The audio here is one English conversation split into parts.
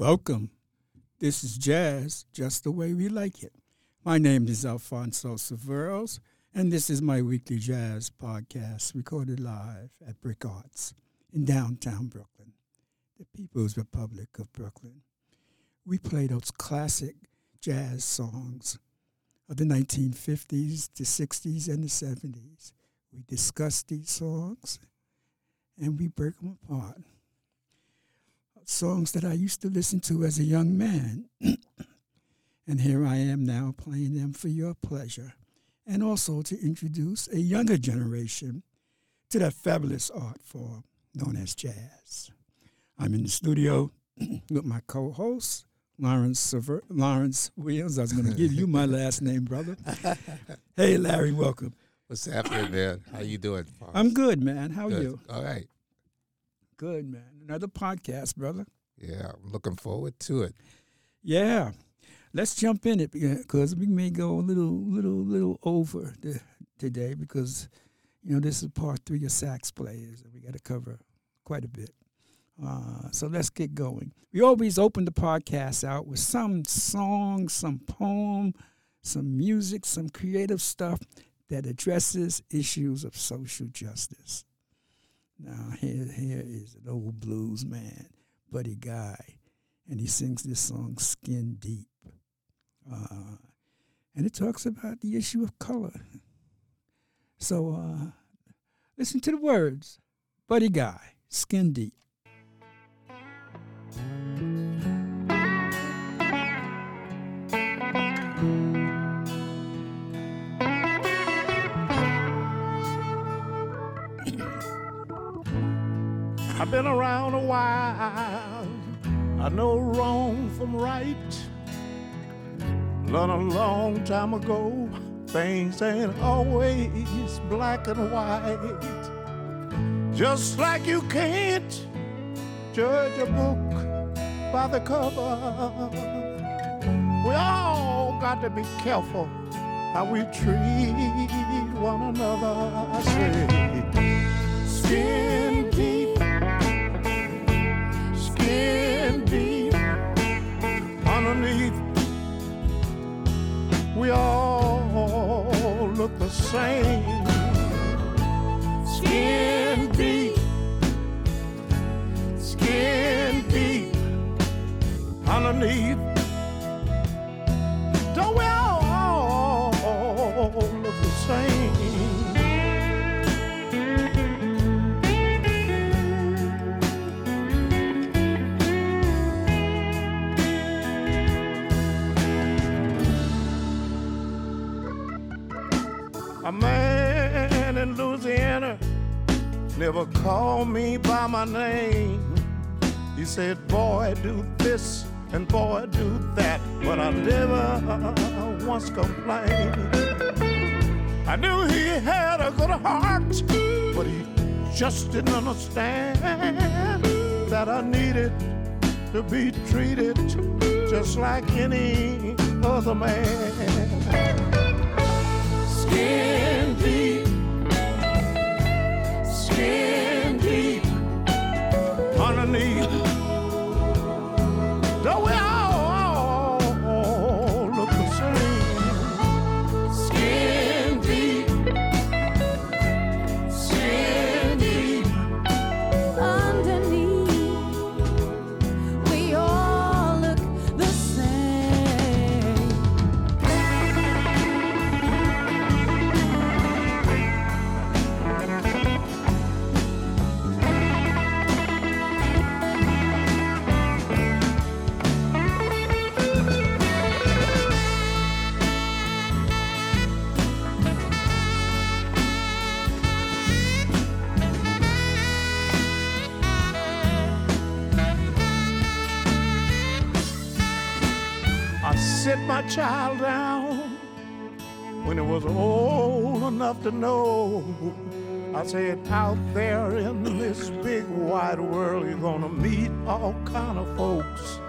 Welcome. This is Jazz, just the way we like it. My name is Alfonso Severos, and this is my weekly jazz podcast recorded live at Brick Arts in downtown Brooklyn, the People's Republic of Brooklyn. We play those classic jazz songs of the 1950s, the 60s, and the 70s. We discuss these songs and we break them apart songs that I used to listen to as a young man. and here I am now playing them for your pleasure and also to introduce a younger generation to that fabulous art form known as jazz. I'm in the studio with my co-host, Lawrence Sever- Lawrence Williams. I was going to give you my last name, brother. hey, Larry, welcome. What's happening, man? How you doing? I'm good, man. How are you? All right. Good, man. Another podcast, brother. Yeah, I'm looking forward to it. Yeah. Let's jump in it because we may go a little, little, little over the, today because, you know, this is part three of sax players and we got to cover quite a bit. Uh, so let's get going. We always open the podcast out with some song, some poem, some music, some creative stuff that addresses issues of social justice. Now here here is an old blues man, Buddy Guy, and he sings this song "Skin Deep," uh, and it talks about the issue of color. So uh, listen to the words, Buddy Guy, "Skin Deep." I've been around a while. I know wrong from right. Learned a long time ago, things ain't always black and white. Just like you can't judge a book by the cover. We all got to be careful how we treat one another. I say, skin deep skin deep underneath. We all look the same. Skin deep, skin deep underneath. A man in Louisiana never called me by my name. He said, Boy, do this and boy, do that. But I never once complained. I knew he had a good heart, but he just didn't understand that I needed to be treated just like any other man skin deep, skin child down when he was old enough to know. I said, out there in this big wide world, you're gonna meet all kind of folks.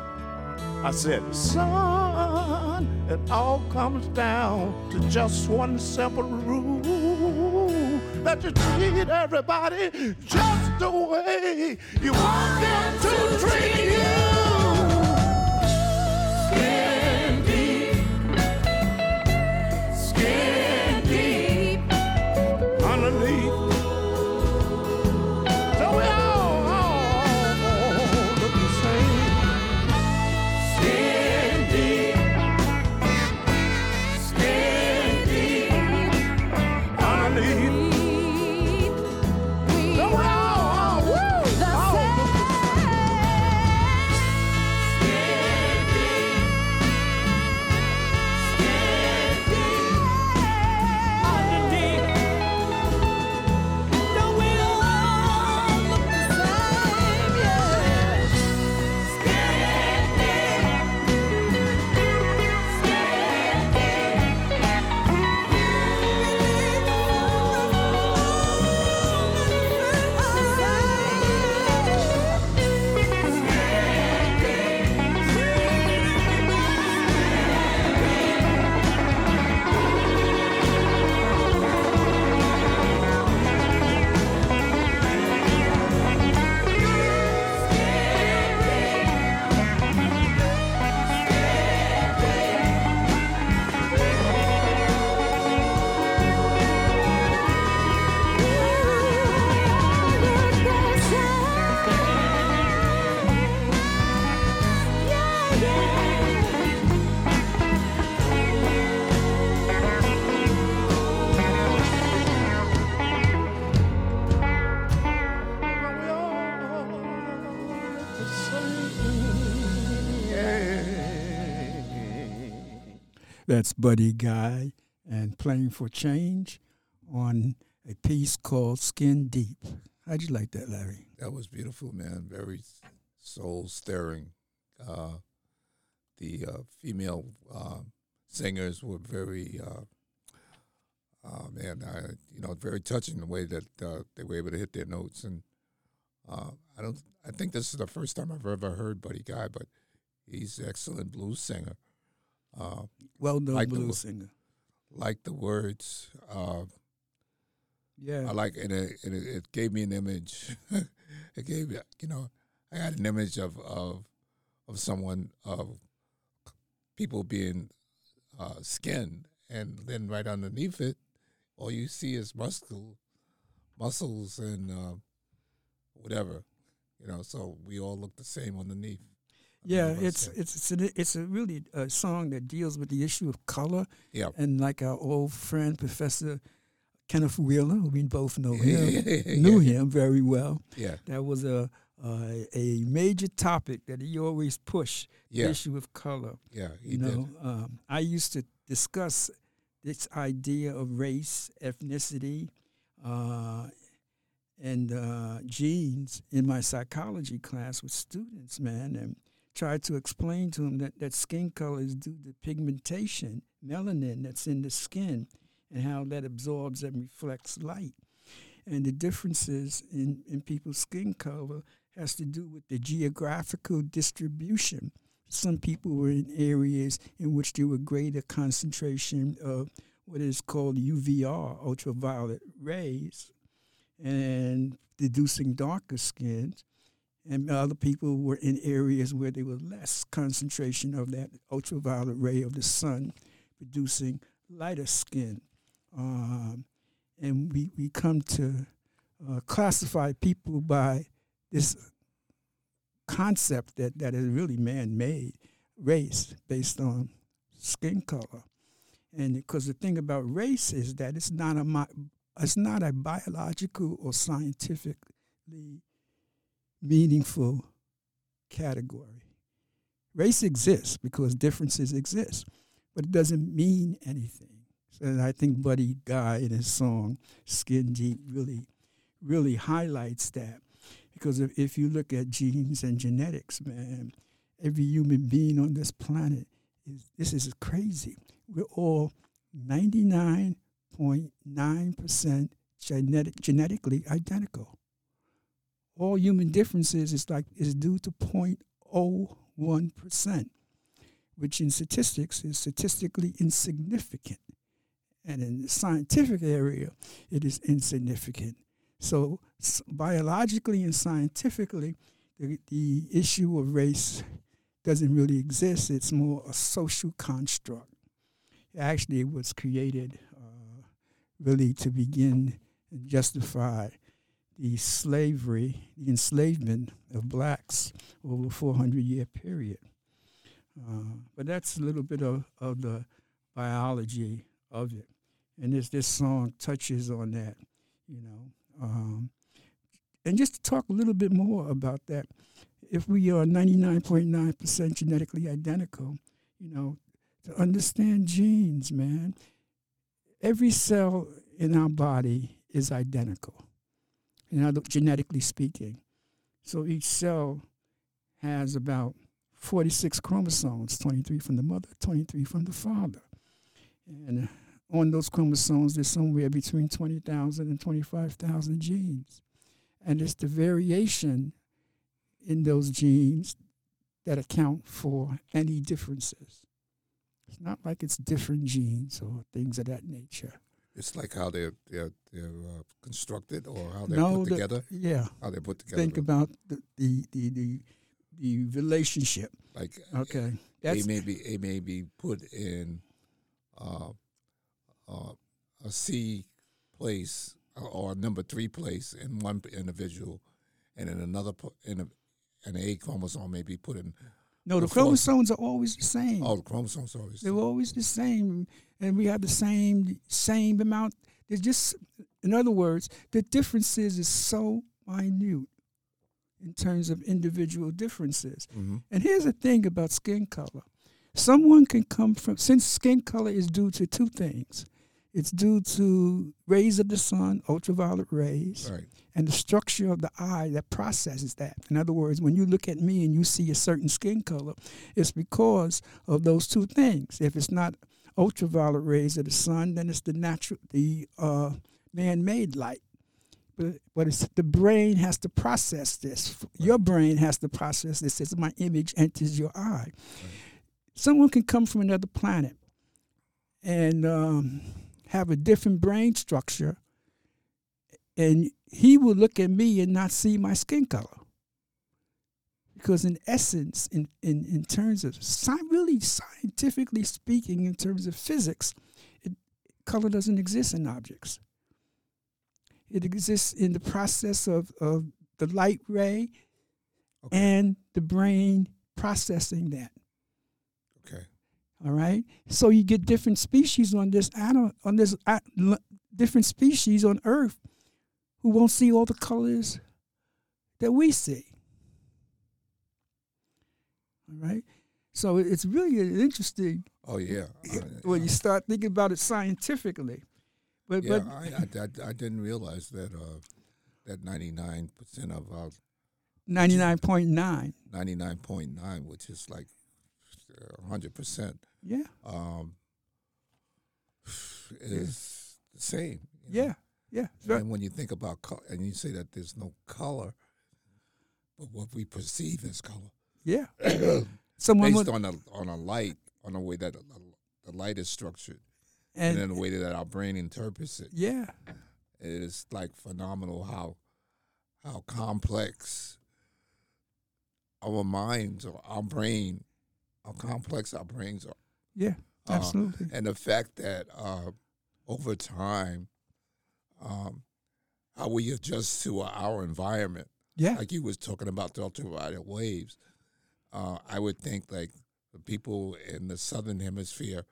I said, son, it all comes down to just one simple rule that you treat everybody just the way you want them to treat you. That's Buddy Guy and Playing for Change on a piece called Skin Deep. How'd you like that, Larry? That was beautiful, man. Very soul stirring. Uh, the uh, female uh, singers were very, uh, uh, man, I, you know, very touching the way that uh, they were able to hit their notes. And I don't, I think this is the first time I've ever heard Buddy Guy, but he's an excellent blues singer. Uh, Well known Like the blues wo- singer. like the words. Uh, Yeah. I like and it, it, it gave me an image. it gave me, you know, I got an image of of of someone of people being uh, skinned, and then right underneath it, all you see is muscle, muscles, and uh, whatever, you know. So we all look the same underneath. Yeah, it's it's it's a, it's a really a song that deals with the issue of color, yeah. and like our old friend Professor Kenneth Wheeler, who we both know him, knew him very well. Yeah, That was a uh, a major topic that he always pushed. yeah, The issue of color. yeah. He you did. know, um, I used to discuss this idea of race, ethnicity, uh, and uh, genes in my psychology class with students, man, and tried to explain to them that, that skin color is due to pigmentation, melanin that's in the skin, and how that absorbs and reflects light. And the differences in, in people's skin color has to do with the geographical distribution some people were in areas in which there were greater concentration of what is called UVR, ultraviolet rays, and deducing darker skins. And other people were in areas where there was less concentration of that ultraviolet ray of the sun, producing lighter skin. Um, and we, we come to uh, classify people by this concept that, that is really man-made race based on skin color. And because the thing about race is that it's not a it's not a biological or scientifically meaningful category. Race exists because differences exist, but it doesn't mean anything. And I think Buddy Guy in his song "Skin Deep" really, really highlights that. Because if, if you look at genes and genetics, man, every human being on this planet is this is crazy. We're all 99.9% genetic, genetically identical. All human differences is like is due to 0.01%, which in statistics is statistically insignificant. And in the scientific area, it is insignificant. So biologically and scientifically, the, the issue of race doesn't really exist. It's more a social construct. Actually, it was created uh, really to begin and justify the slavery, the enslavement of blacks over a 400 year period. Uh, but that's a little bit of, of the biology of it. And this, this song touches on that, you know. Um, and just to talk a little bit more about that, if we are 99.9% genetically identical, you know, to understand genes, man, every cell in our body is identical, you know, genetically speaking. So each cell has about 46 chromosomes 23 from the mother, 23 from the father. And on those chromosomes, there's somewhere between 20,000 and 25,000 genes. And it's the variation in those genes that account for any differences. It's not like it's different genes or things of that nature. It's like how they're they're they're uh, constructed or how they're no, put the- together. yeah. How they're put together. Think about the the the the, the relationship. like Okay, they that's may be they may be put in uh, uh, a C place or- or a number three place in one individual, and in another in a, an A chromosome may be put in. No. The chromosomes are always the same. Oh, the chromosomes are always. They're always the same, and we have the same same amount. There's just, in other words, the differences is so minute in terms of individual differences. hmm And here's the thing about skin color: someone can come from since skin color is due to two things. It's due to rays of the sun, ultraviolet rays, Right. and the structure of the eye that processes that. In other words, when you look at me and you see a certain skin color, it's because of those two things. If it's not ultraviolet rays of the sun, then it's the natural, the uh, man-made light. But but it's the brain has to process this. Your brain has to process this as my image enters your eye. Someone can come from another planet and um, have a different brain structure and he will look at me and not see my skin color. Because in essence, in, in, in terms of sci- really scientifically speaking, in terms of physics, it, color doesn't exist in objects. It exists in the process of, of the light ray Okay. and the brain processing that. okay. All right. So you get different species on this animal, on this uh, different species on Earth, who won't see all the colors that we see. All right. So it's really interesting Oh yeah. When you start thinking about it scientifically. But yeah, but I, I, I, I didn't realize that uh, that ninety nine percent of our ninety nine point nine. ninety nine point nine, which is like hundred percent, Yeah. um, is the same. you know? Yeah. Yeah. Right. And when you think about color, and you say that there's no color, but what we perceive as color, Yeah. Someone based would, on a on a light, on the way that the light is structured, and, and, in the way that our brain interprets it, yeah. it is like phenomenal how how complex our minds or our brain, how complex our brains are. Yeah. Uh, Absolutely. and the fact that uh, over time, um, how we adjust to our environment, yeah. like you was talking about the ultraviolet waves, uh, I would think like the people in the southern hemisphere,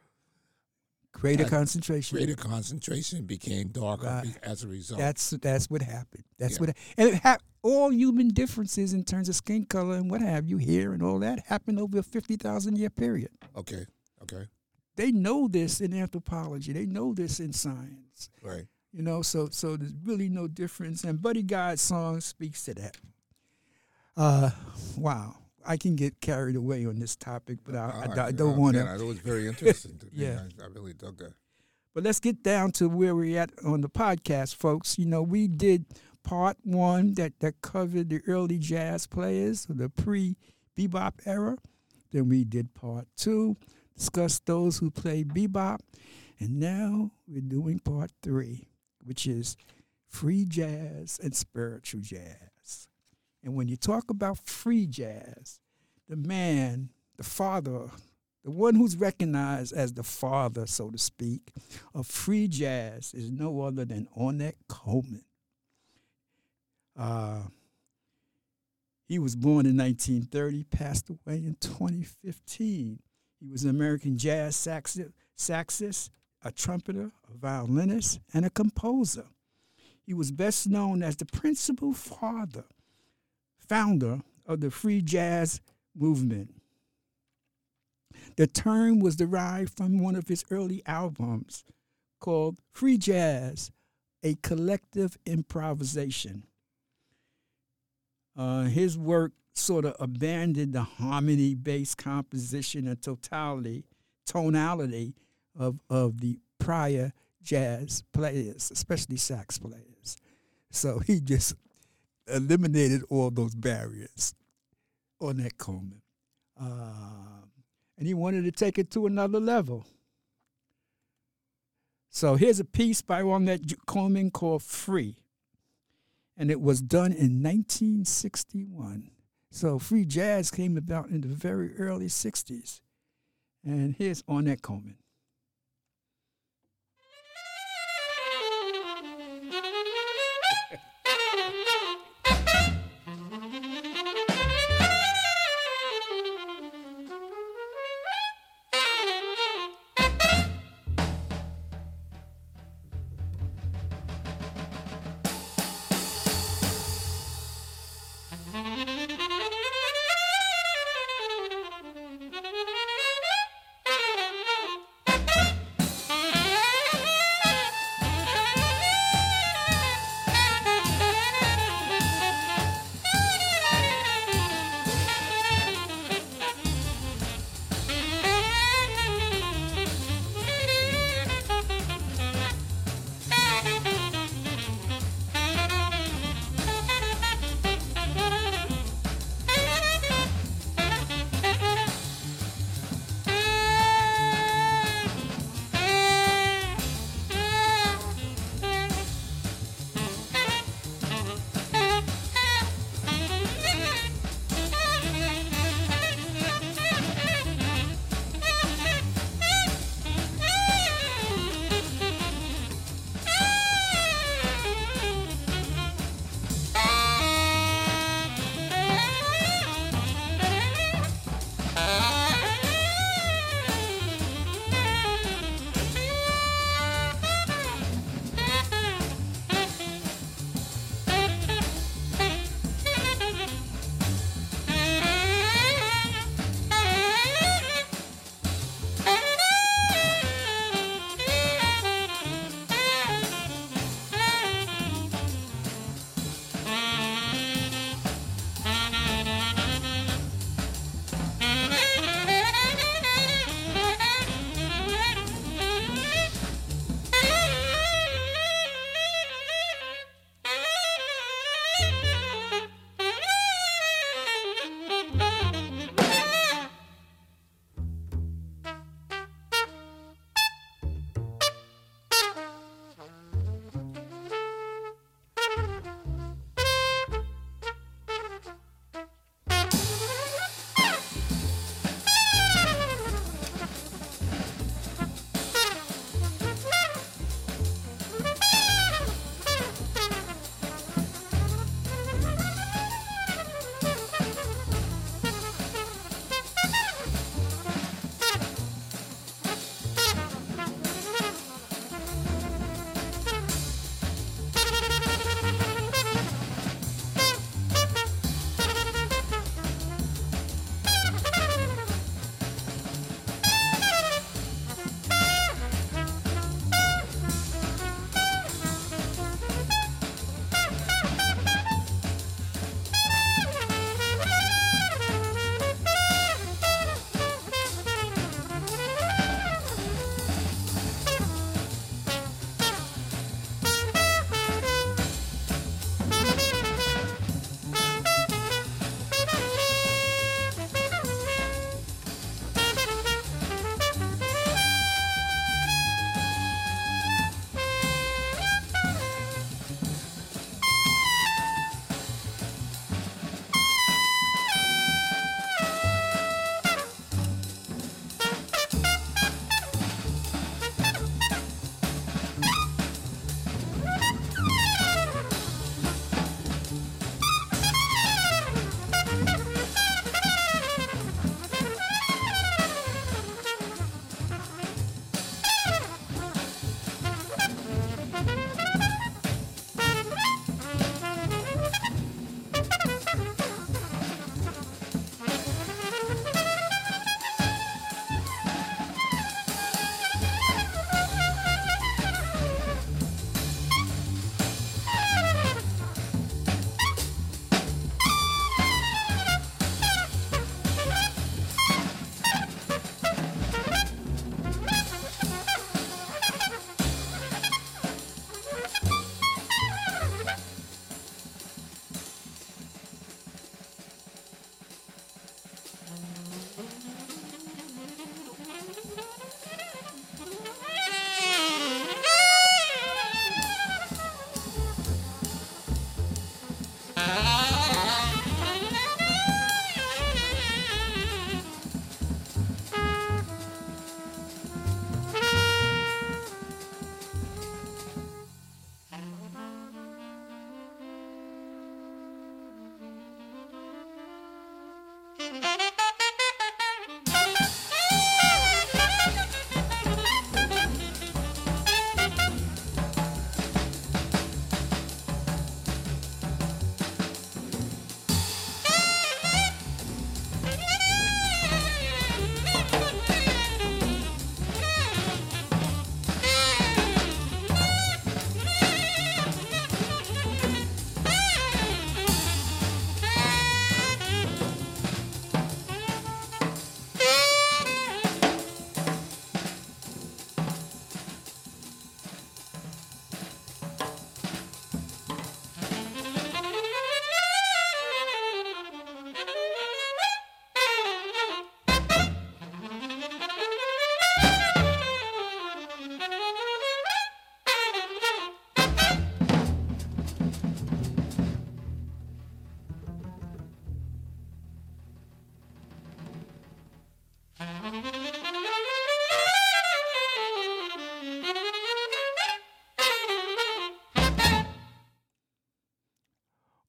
Greater concentration. greater concentration became darker Right. as a result. That's that's what happened. That's Yeah. what and it hap- all human differences in terms of skin color and what have you here and all that happened over a fifty thousand year period. okay, okay, They know this in anthropology. They know this in science. right. You know, so so there's really no difference. And Buddy Guy's song speaks to that. Uh, wow. I can get carried away on this topic, but I, I, All I don't want to. It was very interesting. to me. Yeah. I, I really dug that. But let's get down to where we're at on the podcast, folks. You know, we did part one that, that covered the early jazz players, the pre bebop era. Then we did part two, discussed those who played bebop. And now we're doing part three, which is free jazz and spiritual jazz. And when you talk about free jazz, the man, the father, the one who's recognized as the father, so to speak, of free jazz is no other than Ornette Coleman. Uh, he was born in 1930, passed away in 2015. He was an American jazz saxi- saxist, a trumpeter, a violinist, and a composer. He was best known as the principal father, founder of the free jazz movement. The term was derived from one of his early albums called Free Jazz, a collective improvisation. Uh, his work sort of abandoned the harmony based composition and totality, tonality of, of the prior jazz players, especially sax players. So he just eliminated all those barriers Ornette Coleman. Uh, and he wanted to take it to another level. So here's a piece by Ornette Coleman called Free. And it was done in 1961. So free jazz came about in the very early 60s. And here's Ornette Coleman.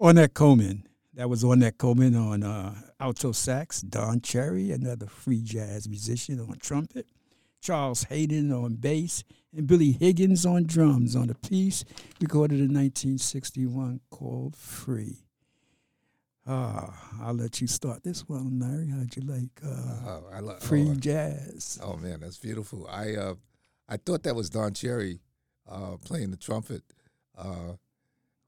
Ornette Coleman. That was Ornette Coleman on uh, alto sax. Don Cherry, another free jazz musician, on trumpet. Charles Haden on bass. And Billy Higgins on drums on a piece recorded in 1961 called Free. Ah, I'll let you start this one, Larry. How'd you like uh, Oh, I love free oh, jazz? Oh man, that's beautiful. I uh, I thought that was Don Cherry uh, playing the trumpet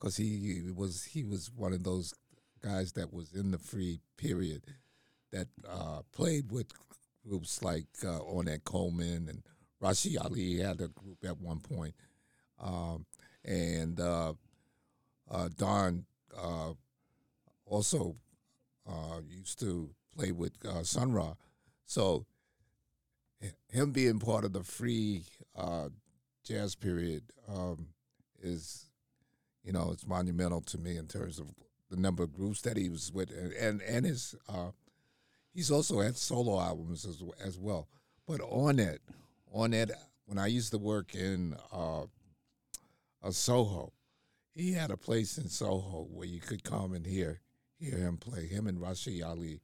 because he was he was one of those guys that was in the free period that uh, played with groups like uh, Ornette Coleman and Rashied Ali had a group at one point, um, and uh, uh, Don uh, also uh, used to play with uh, Sun Ra. So him being part of the free uh, jazz period um, is, you know, it's monumental to me in terms of the number of groups that he was with, and and, and his uh, he's also had solo albums as as well. But on it, on it, when I used to work in uh, uh, Soho, he had a place in Soho where you could come and hear hear him play. Him and Rashied Ali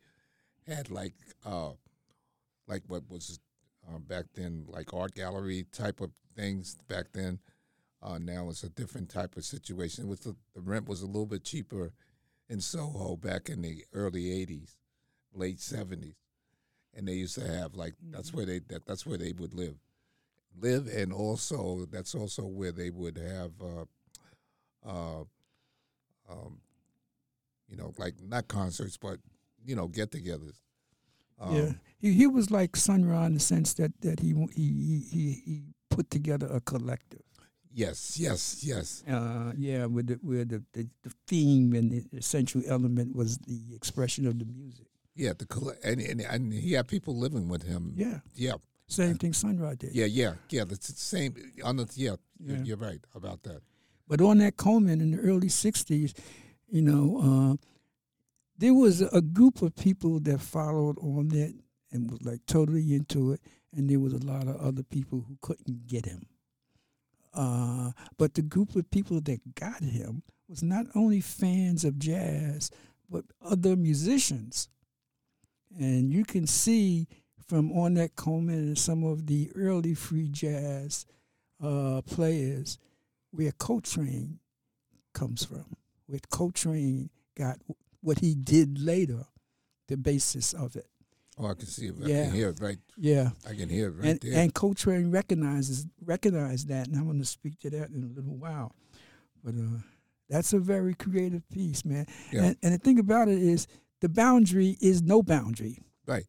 had like uh, like what was uh, back then like art gallery type of things back then. Uh, now it's a different type of situation. With the, the rent was a little bit cheaper in Soho back in the early '80s, late '70s, and they used to have like that's where they that, that's where they would live, live, and also that's also where they would have, uh, uh, um, you know, like not concerts, but you know, get-togethers. Um, yeah, he he was like Sun Ra in the sense that that he he he he put together a collective. Yes, yes, yes. Uh, yeah, with the, where the, the the theme and the essential element was the expression of the music. Yeah, the and, and and he had people living with him. Yeah, yeah, same thing Sun Ra did. yeah, yeah, yeah. That's the same. On the yeah, Yeah. You're, you're right about that. But Ornette Coleman in the early '60s, you know, uh, there was a group of people that followed on that and was like totally into it, and there was a lot of other people who couldn't get him. Uh, but the group of people that got him was not only fans of jazz, but other musicians. And you can see from Ornette Coleman and some of the early free jazz uh, players where Coltrane comes from, where Coltrane got what he did later, the basis of it. Oh, I can see it. I Yeah. can hear it right. Yeah, I can hear it right and there. and Coltrane recognizes recognized that, and I'm going to speak to that in a little while. But uh, that's a very creative piece, man. Yeah. And, and the thing about it is, the boundary is no boundary. right.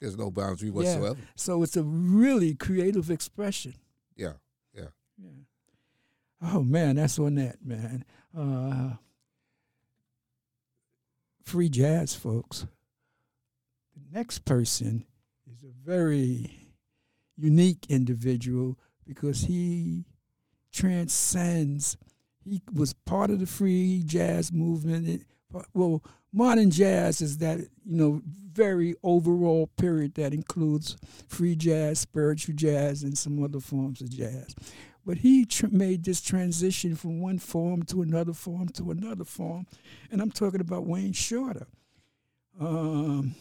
There's no boundary whatsoever. Yeah. So it's a really creative expression. Yeah. Yeah. Oh man, that's on that man. Uh, free jazz, folks. Next person is a very unique individual because he transcends. He was part of the free jazz movement. It, well, modern jazz is that you know very overall period that includes free jazz, spiritual jazz, and some other forms of jazz. But he tr- made this transition from one form to another form to another form, and I'm talking about Wayne Shorter. Um,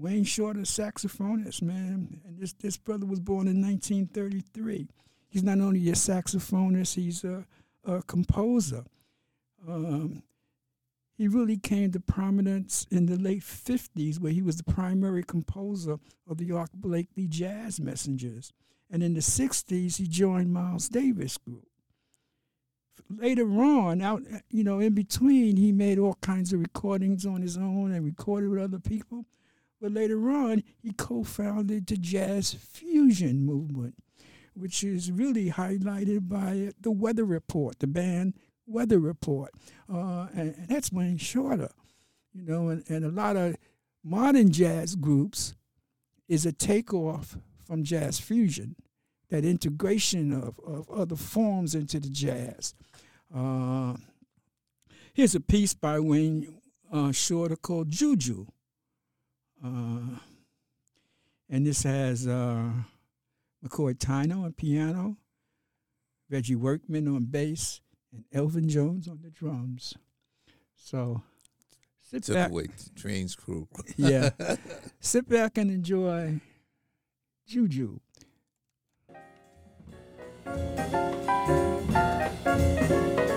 Wayne Shorter, saxophonist, man, and this this brother was born in 1933. He's not only a saxophonist; he's a, a composer. Um, he really came to prominence in the late 50s, where he was the primary composer of the Art Blakey Jazz Messengers. And in the 60s, he joined Miles Davis Group. Later on, out you know, in between, he made all kinds of recordings on his own and recorded with other people. But later on, he co-founded the jazz fusion movement, which is really highlighted by the Weather Report, the band Weather Report, uh, and, and that's Wayne Shorter, you know, and, and a lot of modern jazz groups is a takeoff from jazz fusion, that integration of, of other forms into the jazz. Uh, here's a piece by Wayne uh, Shorter called Juju. Uh, and this has uh, McCoy Tyner on piano, Reggie Workman on bass, and Elvin Jones on the drums. So sit Took back. away the train's crew. yeah. Sit back and enjoy Juju. Thank you.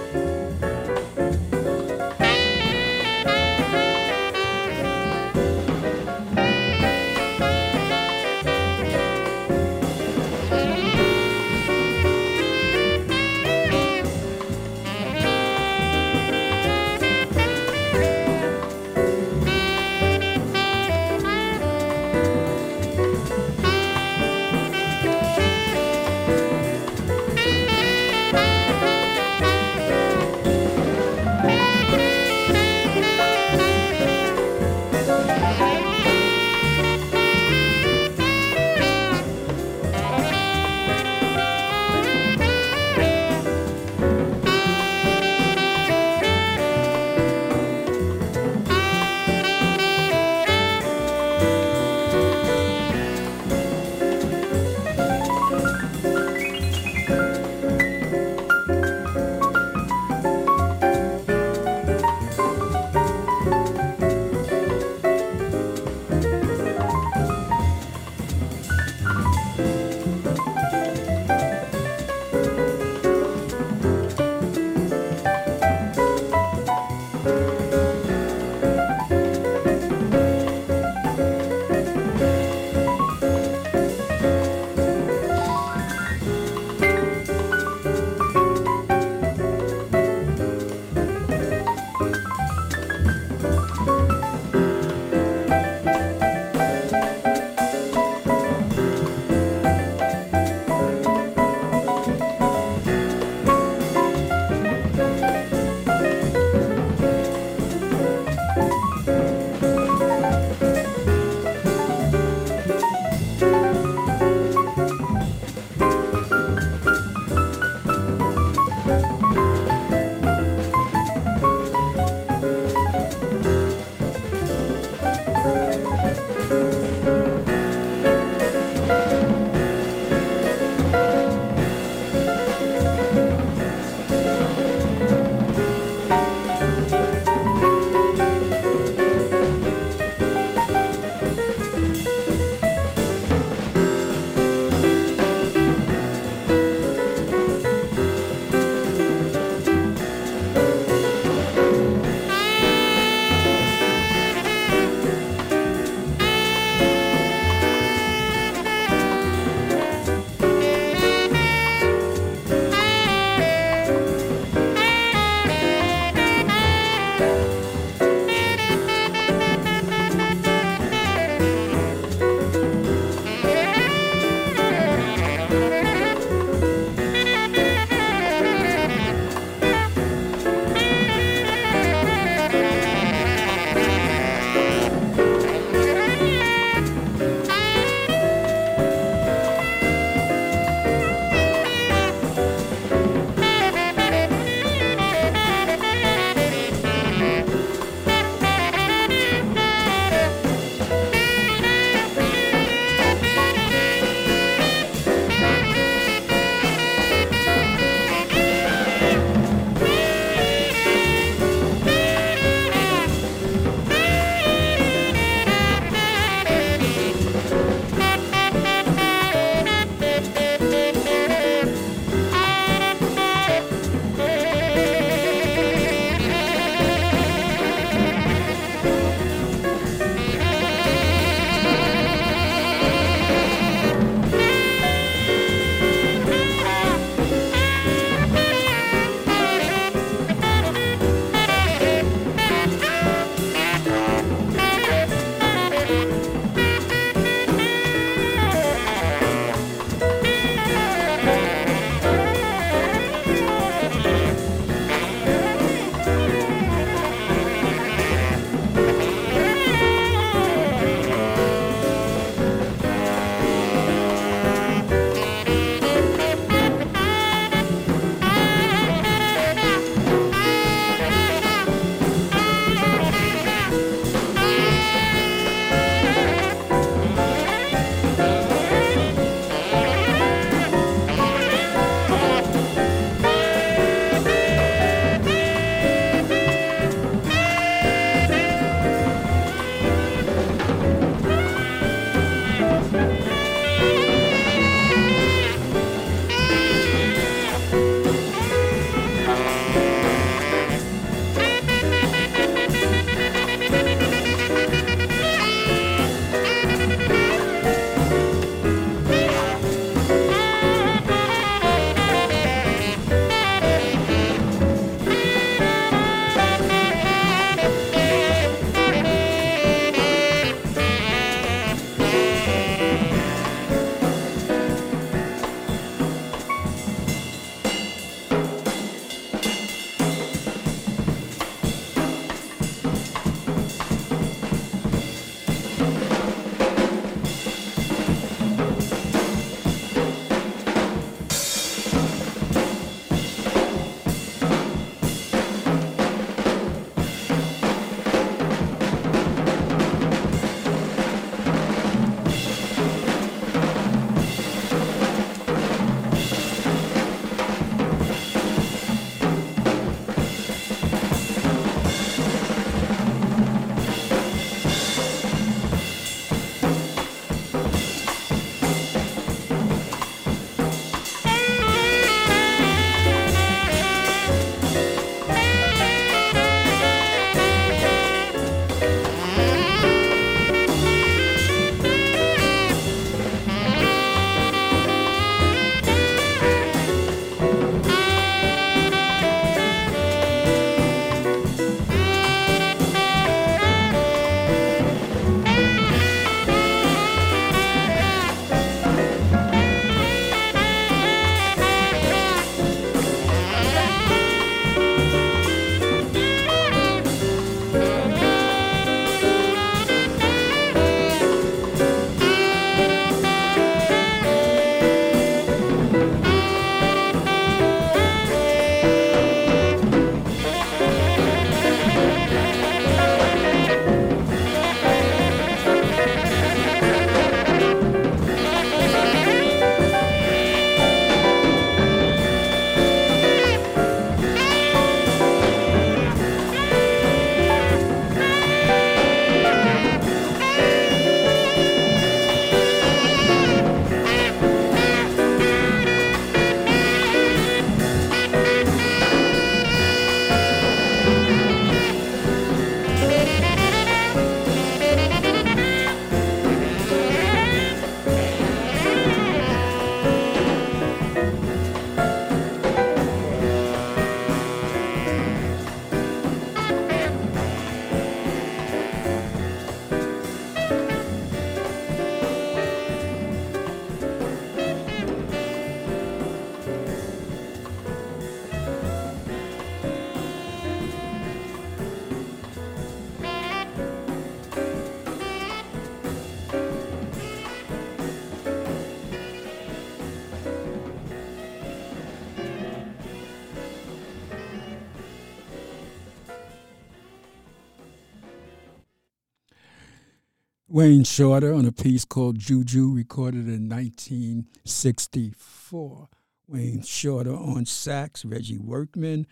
Wayne Shorter on a piece called Juju, recorded in 1964. Wayne Shorter on sax, Reggie Workman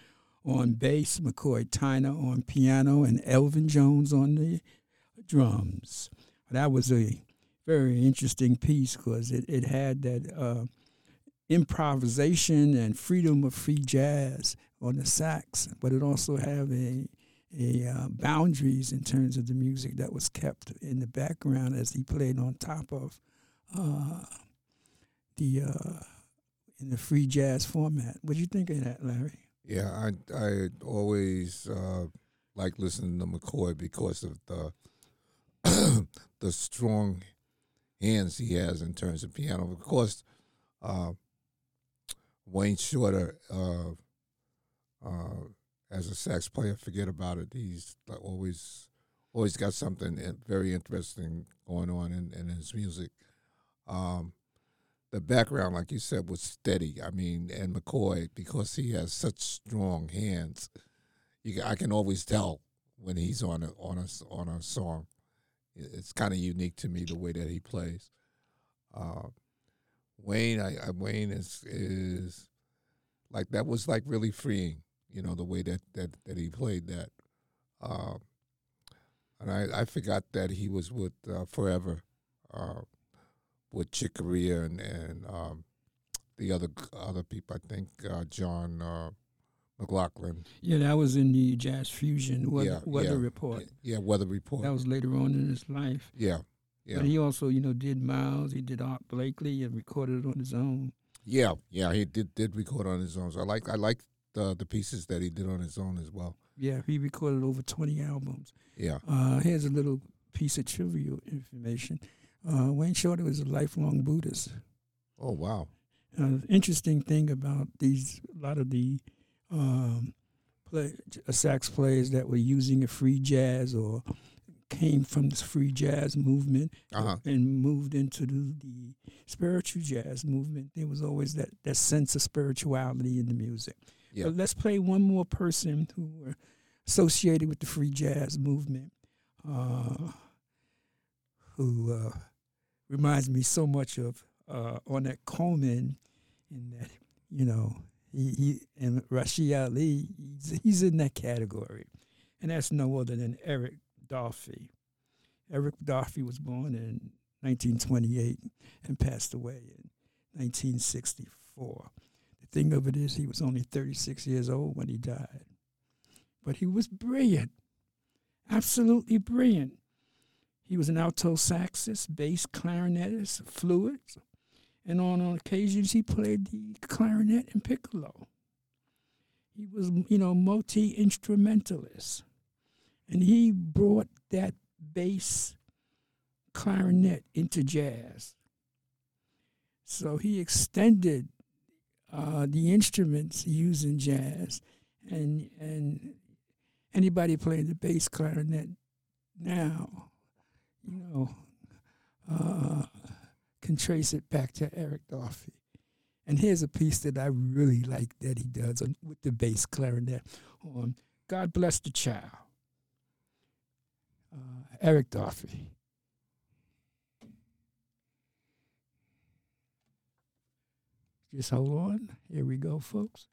on bass, McCoy Tyner on piano, and Elvin Jones on the drums. That was a very interesting piece because it, it had that uh, improvisation and freedom of free jazz on the sax, but it also had a a uh, boundaries in terms of the music that was kept in the background as he played on top of uh, the uh, in the free jazz format. What do you think of that, Larry? Yeah, I I always uh, like listening to McCoy because of the the strong hands he has in terms of piano. Of course, uh, Wayne Shorter uh, uh, as a sax player, forget about it. He's always always got something very interesting going on in, in his music. Um, the background, like you said, was steady. I mean, and McCoy, because he has such strong hands, you I can always tell when he's on a on a on a song. It's kind of unique to me the way that he plays. Uh, Wayne, I, I Wayne is is like that was like really freeing, you know, the way that that, that he played that. Um, and I, I forgot that he was with uh, Forever, uh, with Chick Corea and and um, the other other people. I think uh, John uh, McLaughlin. Yeah, that was in the Jazz Fusion Weather, Yeah, weather yeah. Report. Yeah, Weather Report. That was later on in his life. yeah, yeah, But he also, you know, did Miles, he did Art Blakey, and recorded it on his own. yeah, yeah. He did did record on his own. So I like I like the the pieces that he did on his own as well. Yeah, he recorded over 20 albums. Yeah, Uh, here's a little piece of trivial information. Uh, Wayne Shorter was a lifelong Buddhist. Oh wow. Uh, interesting thing about these, a lot of the um, play, uh, sax players that were using a free jazz or came from this free jazz movement Uh-huh. and moved into the, the spiritual jazz movement. There was always that, that sense of spirituality in the music. But let's play one more person who were associated with the free jazz movement, uh, who uh, reminds me so much of uh, Ornette Coleman, in that you know he, he and Rashied Ali, he's, he's in that category, and that's no other than Eric Dolphy. Eric Dolphy was born in 1928 and passed away in 1964. Thing of it is, he was only 36 years old when he died. But he was brilliant, absolutely brilliant. He was an alto saxist, bass clarinetist, flutes, and on, on occasions he played the clarinet and piccolo. He was, you know, multi instrumentalist, and he brought that bass clarinet into jazz. So he extended uh, the instruments used in jazz, and and anybody playing the bass clarinet now, you know, uh, can trace it back to Eric Dolphy. And here's a piece that I really like that he does on, with the bass clarinet on "God Bless the Child." Uh, Eric Dolphy. Just hold on. Here we go, folks.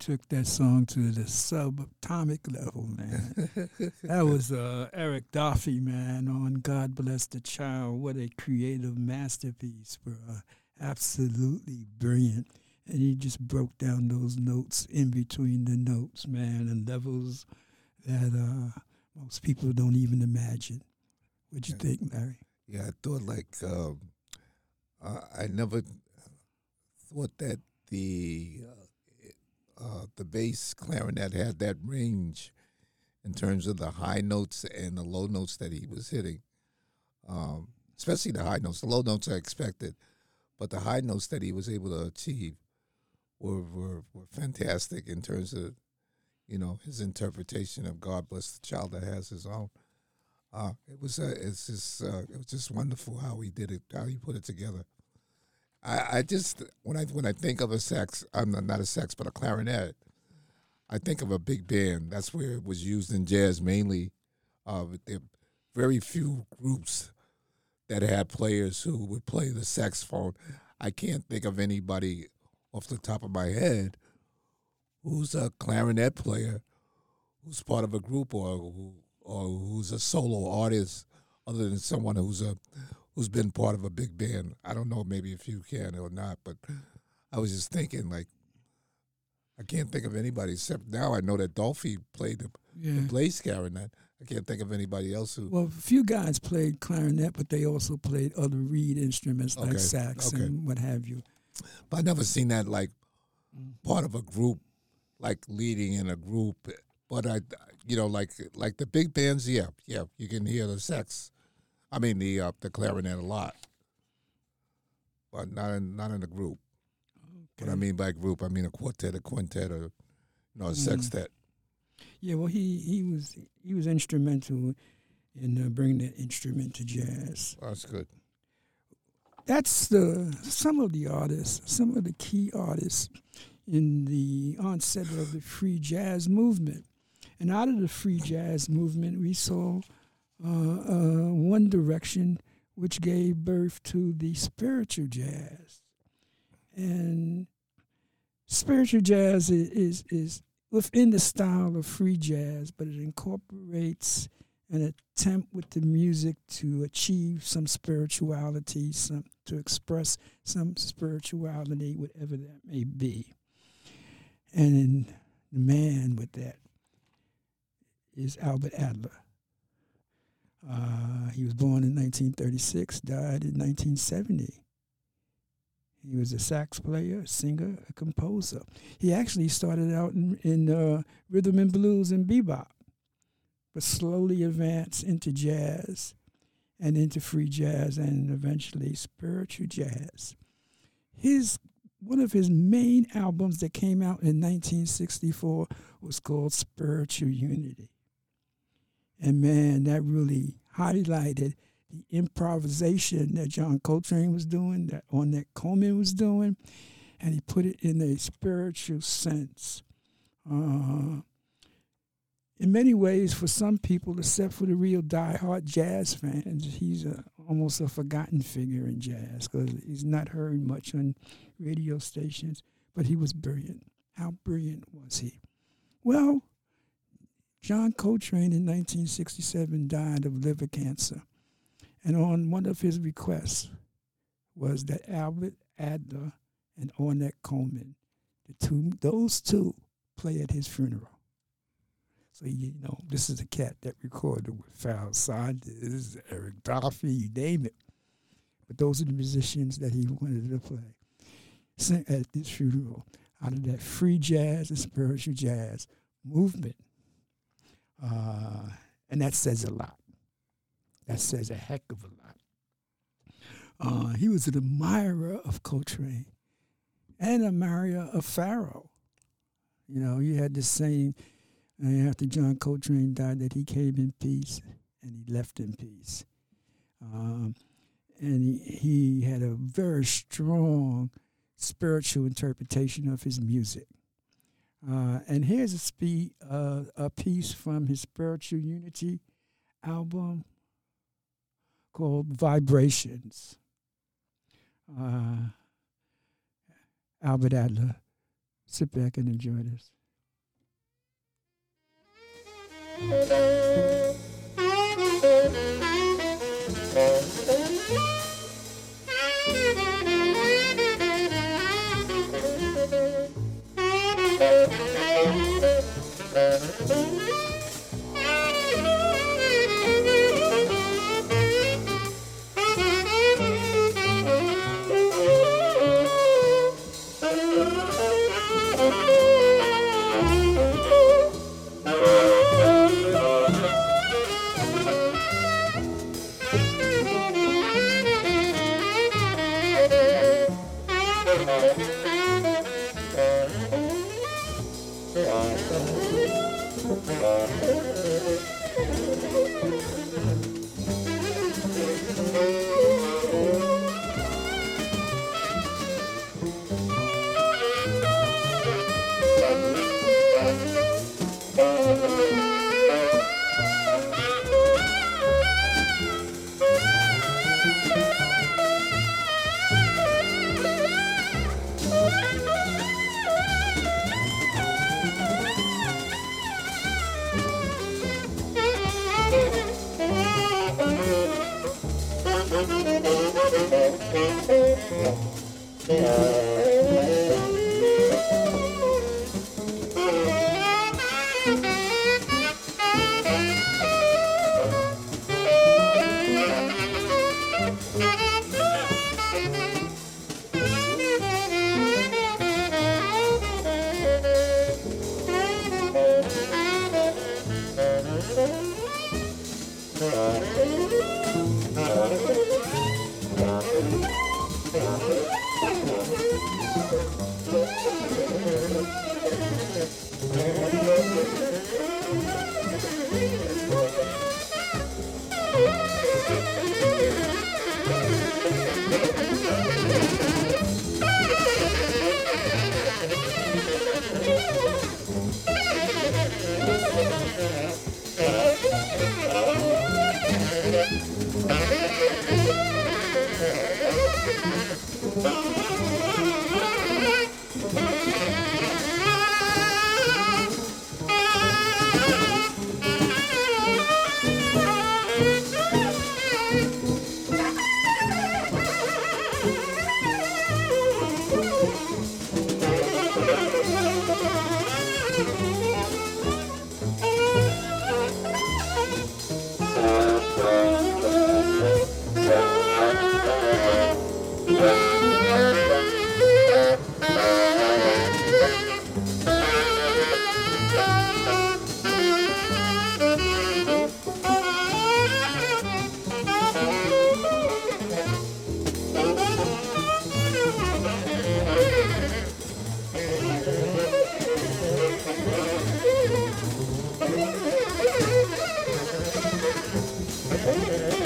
Took that song to the subatomic level, man. that was uh, Eric Dolphy, man, on God Bless the Child. What a creative masterpiece, bro. Absolutely brilliant. And he just broke down those notes in between the notes, man, and levels that uh, most people don't even imagine. What'd you Yeah. think, Larry? Yeah, I thought like um, uh, I never thought that the the bass clarinet had that range in terms of the high notes and the low notes that he was hitting. Um, especially the high notes. The low notes I expected, but the high notes that he was able to achieve were were, were fantastic in terms of you know his interpretation of God bless the child that has his own. Uh, it was uh, it's just uh, it was just wonderful how he did it, how he put it together. I, I just when I when I think of a sax, I'm not, not a sax, but a clarinet. I think of a big band. That's where it was used in jazz mainly. Uh, there are very few groups that had players who would play the saxophone. I can't think of anybody off the top of my head who's a clarinet player, who's part of a group, or or who's a solo artist, other than someone who's a who's been part of a big band. I don't know, maybe if you can or not, but I was just thinking, like, I can't think of anybody except now I know that Dolphy played the, Yeah. the bass clarinet. I can't think of anybody else who. Well, a few guys played clarinet, but they also played other reed instruments like sax okay. and what have you. But I never seen that like part of a group, like leading in a group. But I, you know, like like the big bands, yeah, yeah, you can hear the sax. I mean the uh, the clarinet a lot, but not in not in a group. What I Okay. mean by group, I mean a quartet, a quintet, or you know, a Mm. sextet. Yeah, well, he he was he was instrumental in uh, bringing that instrument to jazz. That's good. That's the some of the artists, some of the key artists in the onset of the free jazz movement. And out of the free jazz movement, we saw uh, uh, one direction which gave birth to the spiritual jazz. And spiritual jazz is, is, is within the style of free jazz, but it incorporates an attempt with the music to achieve some spirituality, some to express some spirituality, whatever that may be. And the man with that is Albert Ayler. Uh, he was born in 1936, died in 1970. He was a sax player, a singer, a composer. He actually started out in, in uh, rhythm and blues and bebop, but slowly advanced into jazz and into free jazz and eventually spiritual jazz. His one of his main albums that came out in 1964 was called Spiritual Unity. And man, that really highlighted the improvisation that John Coltrane was doing, that Ornette Coleman was doing, and he put it in a spiritual sense. Uh, in many ways, for some people, except for the real die-hard jazz fans, he's a, almost a forgotten figure in jazz because he's not heard much on radio stations. But he was brilliant. How brilliant was he? Well, John Coltrane in 1967 died of liver cancer. And on one of his requests was that Albert Ayler and Ornette Coleman, the two, those two, play at his funeral. So you know, this is a cat that recorded with Val Saunders, Eric Dolphy, you name it. But those are the musicians that he wanted to play. At this funeral out of that free jazz and spiritual jazz movement. Uh, and that says a lot. That says a heck of a lot. Uh, he was an admirer of Coltrane and an admirer of Pharoah. You know, you had the saying uh, after John Coltrane died that he came in peace and he left in peace. Um, and he, he had a very strong spiritual interpretation of his music. Uh, and here's a, spe- uh, a piece from his Spiritual Unity album called Vibrations. Uh, Albert Ayler. Sit back and enjoy this. Thank you.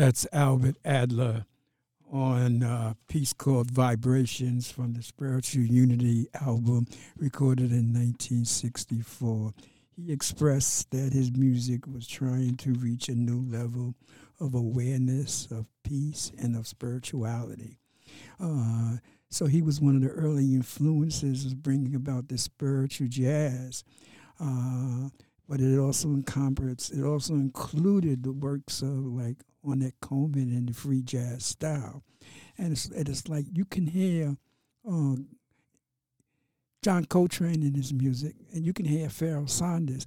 That's Albert Ayler on a piece called Vibrations from the Spiritual Unity album recorded in 1964. He expressed that his music was trying to reach a new level of awareness, of peace, and of spirituality. Uh, so he was one of the early influences of bringing about this spiritual jazz. Uh, but it also encompassed, it also included the works of like Ornette Coleman and the free jazz style. And it's, and it's like you can hear uh, John Coltrane in his music, and you can hear Pharoah Sanders.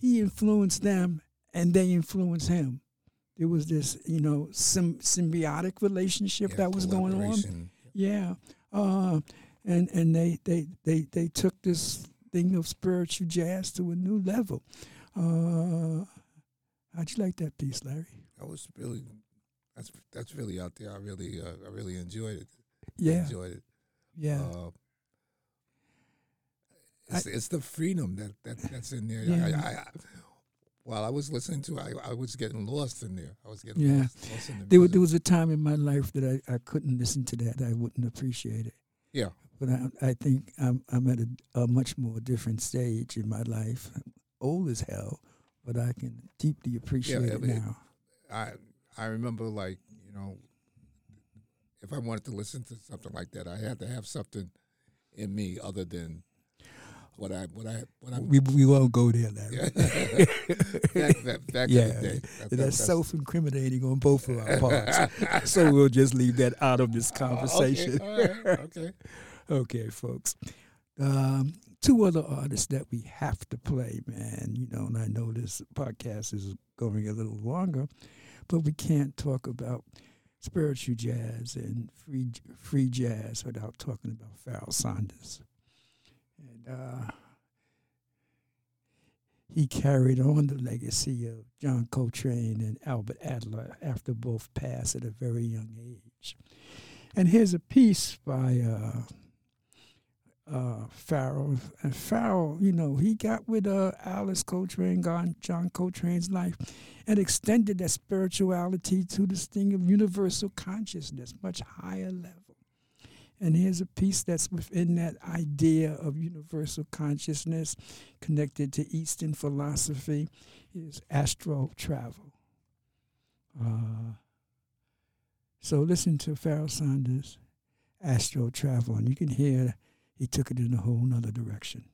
He influenced them, and they influenced him. There was this, you know, sym- symbiotic relationship Yeah, that was going on. Yeah, uh, and and they, they they they took this thing of spiritual jazz to a new level. Uh, how'd you like that piece, Larry? That was really that's that's really out there. I really uh, I really enjoyed it. Yeah, enjoyed it. yeah, Uh, it's, it's the freedom that, that that's in there. Yeah. I, I, I, while I was listening to, it, I, I was getting lost in there. I was getting Yeah. lost, lost in the there, was, there was a time in my life that I, I couldn't listen to that. I wouldn't appreciate it. Yeah. But I, I think I'm, I'm at a, a much more different stage in my life. old as hell, but I can deeply appreciate Yeah, it it- now. I I remember like you know, if I wanted to listen to something like that, I had to have something in me other than what I what I what I we, we won't go there, Larry. yeah. the day. That- that- That's self incriminating on both of our parts. so we'll just leave that out of this conversation. all right, okay. Okay, folks. Um, two other artists that we have to play, man. You know, and I know this podcast is going a little longer, but we can't talk about spiritual jazz and free free jazz without talking about Pharoah Sanders. And uh, he carried on the legacy of John Coltrane and Albert Ayler after both passed at a very young age. And here's a piece by uh, uh, Pharoah. And Pharoah, you know, he got with uh, Alice Coltrane, John, Coltrane's life, and extended that spirituality to this thing of universal consciousness, much higher level. And here's a piece that's within that idea of universal consciousness connected to Eastern philosophy is astral travel. Uh, so listen to Pharoah Sanders, Astral Travel, and you can hear he took it in a whole nother direction.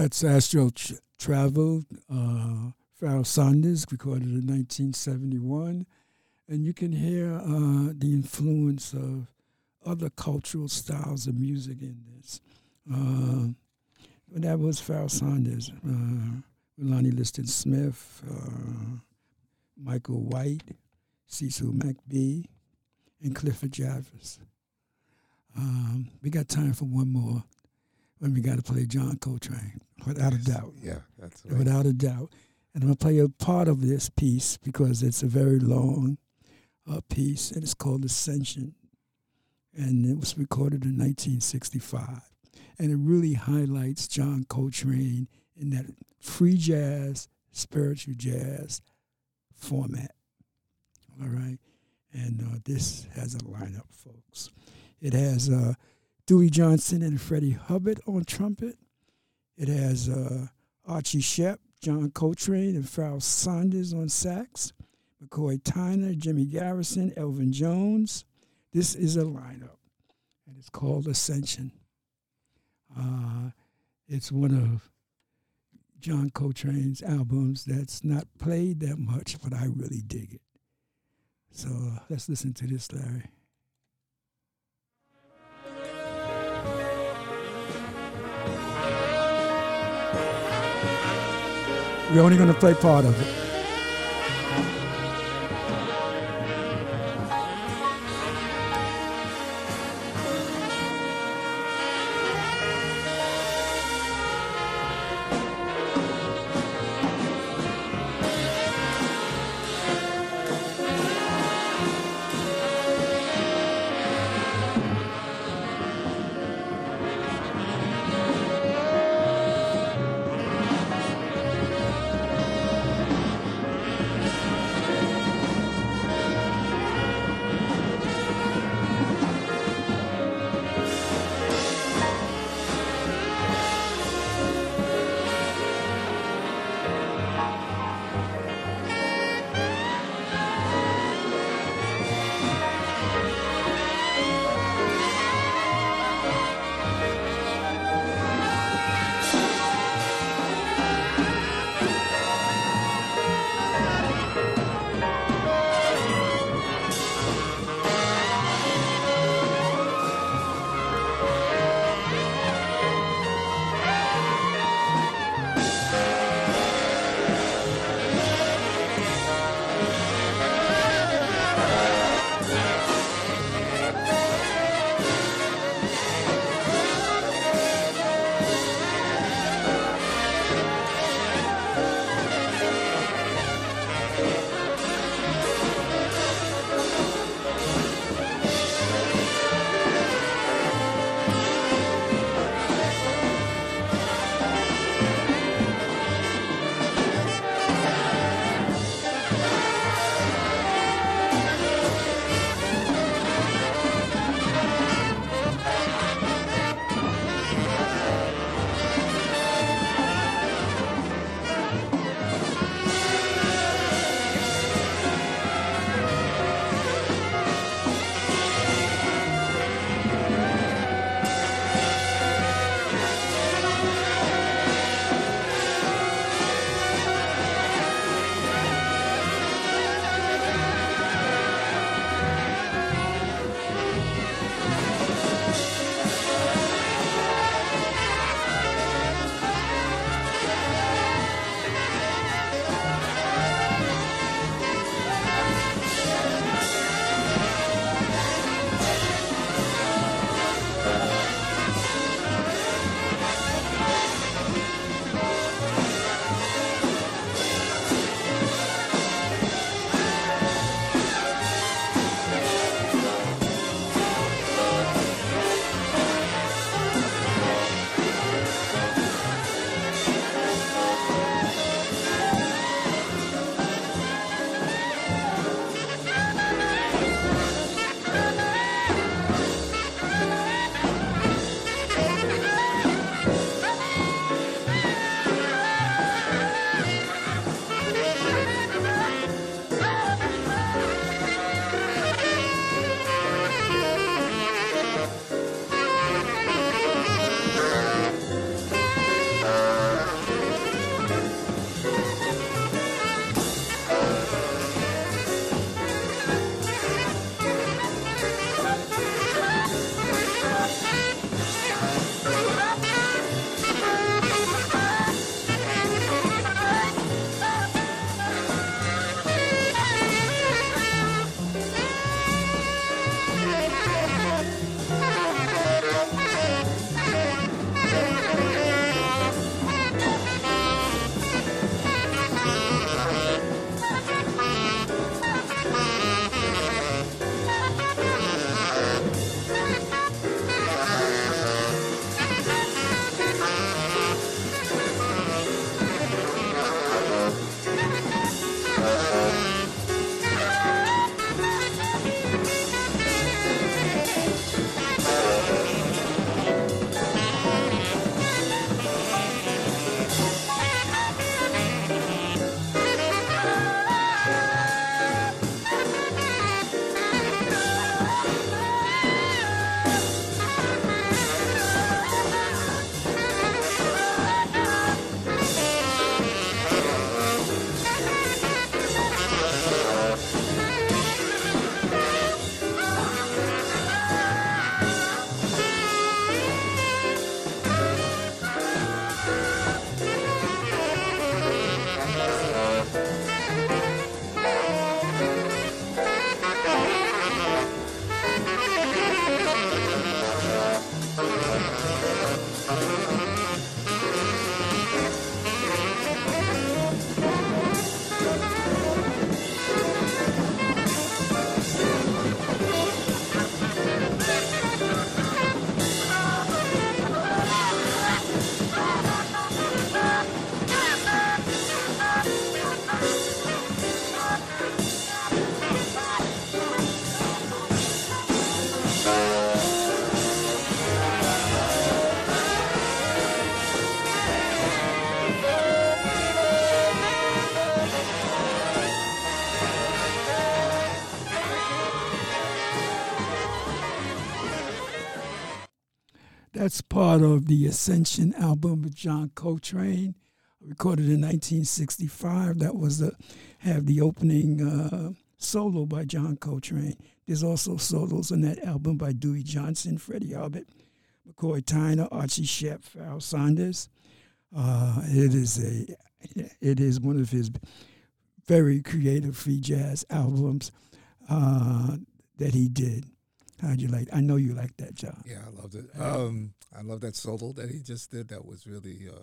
That's Astro Ch- Travel, uh, Pharoah Sanders, recorded in 1971. And you can hear uh, the influence of other cultural styles of music in this. Uh, that was Pharoah Sanders, uh, Lonnie Liston Smith, uh, Michael White, Cecil McBee, and Clifford Jarvis. Um, we got time for one more when we got to play John Coltrane, without a doubt. Yeah, that's right. Without a doubt. And I'm going to play a part of this piece because it's a very long uh, piece, and it's called Ascension. And it was recorded in 1965. And it really highlights John Coltrane in that free jazz, spiritual jazz format. All right. And uh, this has a lineup, folks. It has uh, Dewey Johnson and Freddie Hubbard on trumpet. It has uh, Archie Shepp, John Coltrane, and Pharoah Sanders on sax. McCoy Tyner, Jimmy Garrison, Elvin Jones. This is a lineup, and it's called Ascension. Uh, it's one of John Coltrane's albums that's not played that much, but I really dig it. So uh, let's listen to this, Larry. We're only going to play part of it. Part of the Ascension album with John Coltrane, recorded in 1965. That was the have the opening uh, solo by John Coltrane. There's also solos on that album by Dewey Johnson, Freddie Hubbard, McCoy Tyner, Archie Shepp, Pharoah Sanders. Uh, it is a it is one of his very creative free jazz albums uh, that he did. How'd you like? I know you like that, John. Yeah, I loved it. Um, I love that solo that he just did. That was really, uh,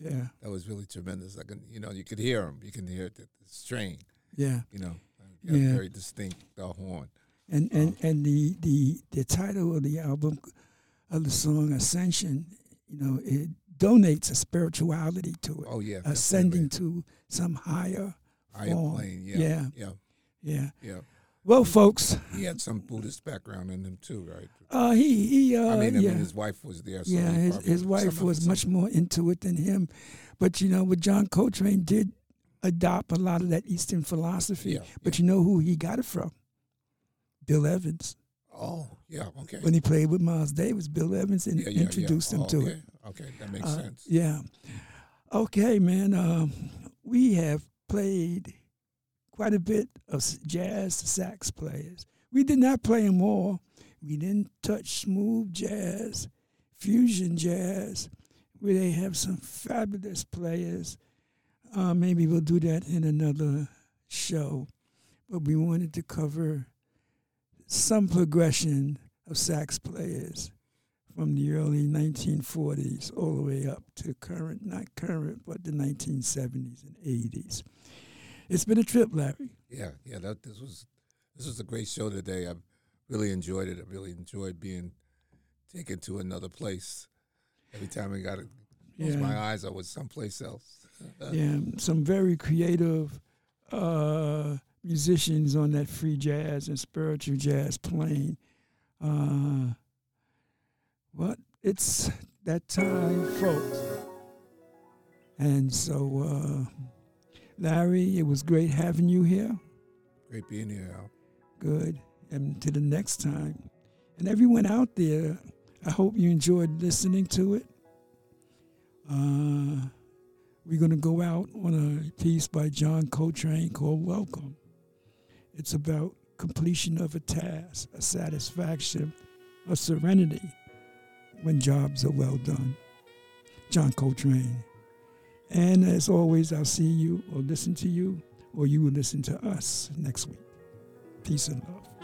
Yeah, that was really tremendous. I can, you know, you could hear him. You can hear the, the strain. yeah. You know, Yeah. very distinct uh, horn. And and and the the the title of the album of the song Ascension, you know, it donates a spirituality to it, Oh yeah, ascending definitely. to some higher higher form. plane. Yeah, Yeah. yeah, Yeah. yeah. Well, folks, He had some Buddhist background in him too, right? uh, he he uh, I mean, I yeah. mean, his wife was there. So yeah, his, his wife was much more into it than him. But you know, what John Coltrane did adopt a lot of that Eastern philosophy. Yeah, But you know who he got it from? Bill Evans. Oh, yeah, okay. When he played with Miles Davis, Bill Evans in, yeah, yeah, introduced yeah. him Oh, to okay. it. Okay, that makes Uh, sense. Yeah. Okay, man. Um, we have played quite a bit of jazz sax players. We did not play them all. We didn't touch smooth jazz, fusion jazz, where they have some fabulous players. Uh, maybe we'll do that in another show. But we wanted to cover some progression of sax players from the early 1940s all the way up to current, not current, but the 1970s and 80s. It's been a trip, Larry. Yeah, yeah. That this was this was a great show today. I really enjoyed it. I really enjoyed being taken to another place. Every time I got to close Yeah. my eyes, I was someplace else. Yeah, some very creative uh, musicians on that free jazz and spiritual jazz plane. Uh, what? It's that time, folks. And so, uh, Larry, it was great having you here. Great being here, Al. Good. And to the next time. And everyone out there, I hope you enjoyed listening to it. Uh, we're going to go out on a piece by John Coltrane called Welcome. It's about completion of a task, a satisfaction, a serenity when jobs are well done. John Coltrane. And as always, I'll see you or listen to you, or you will listen to us next week. Peace and love.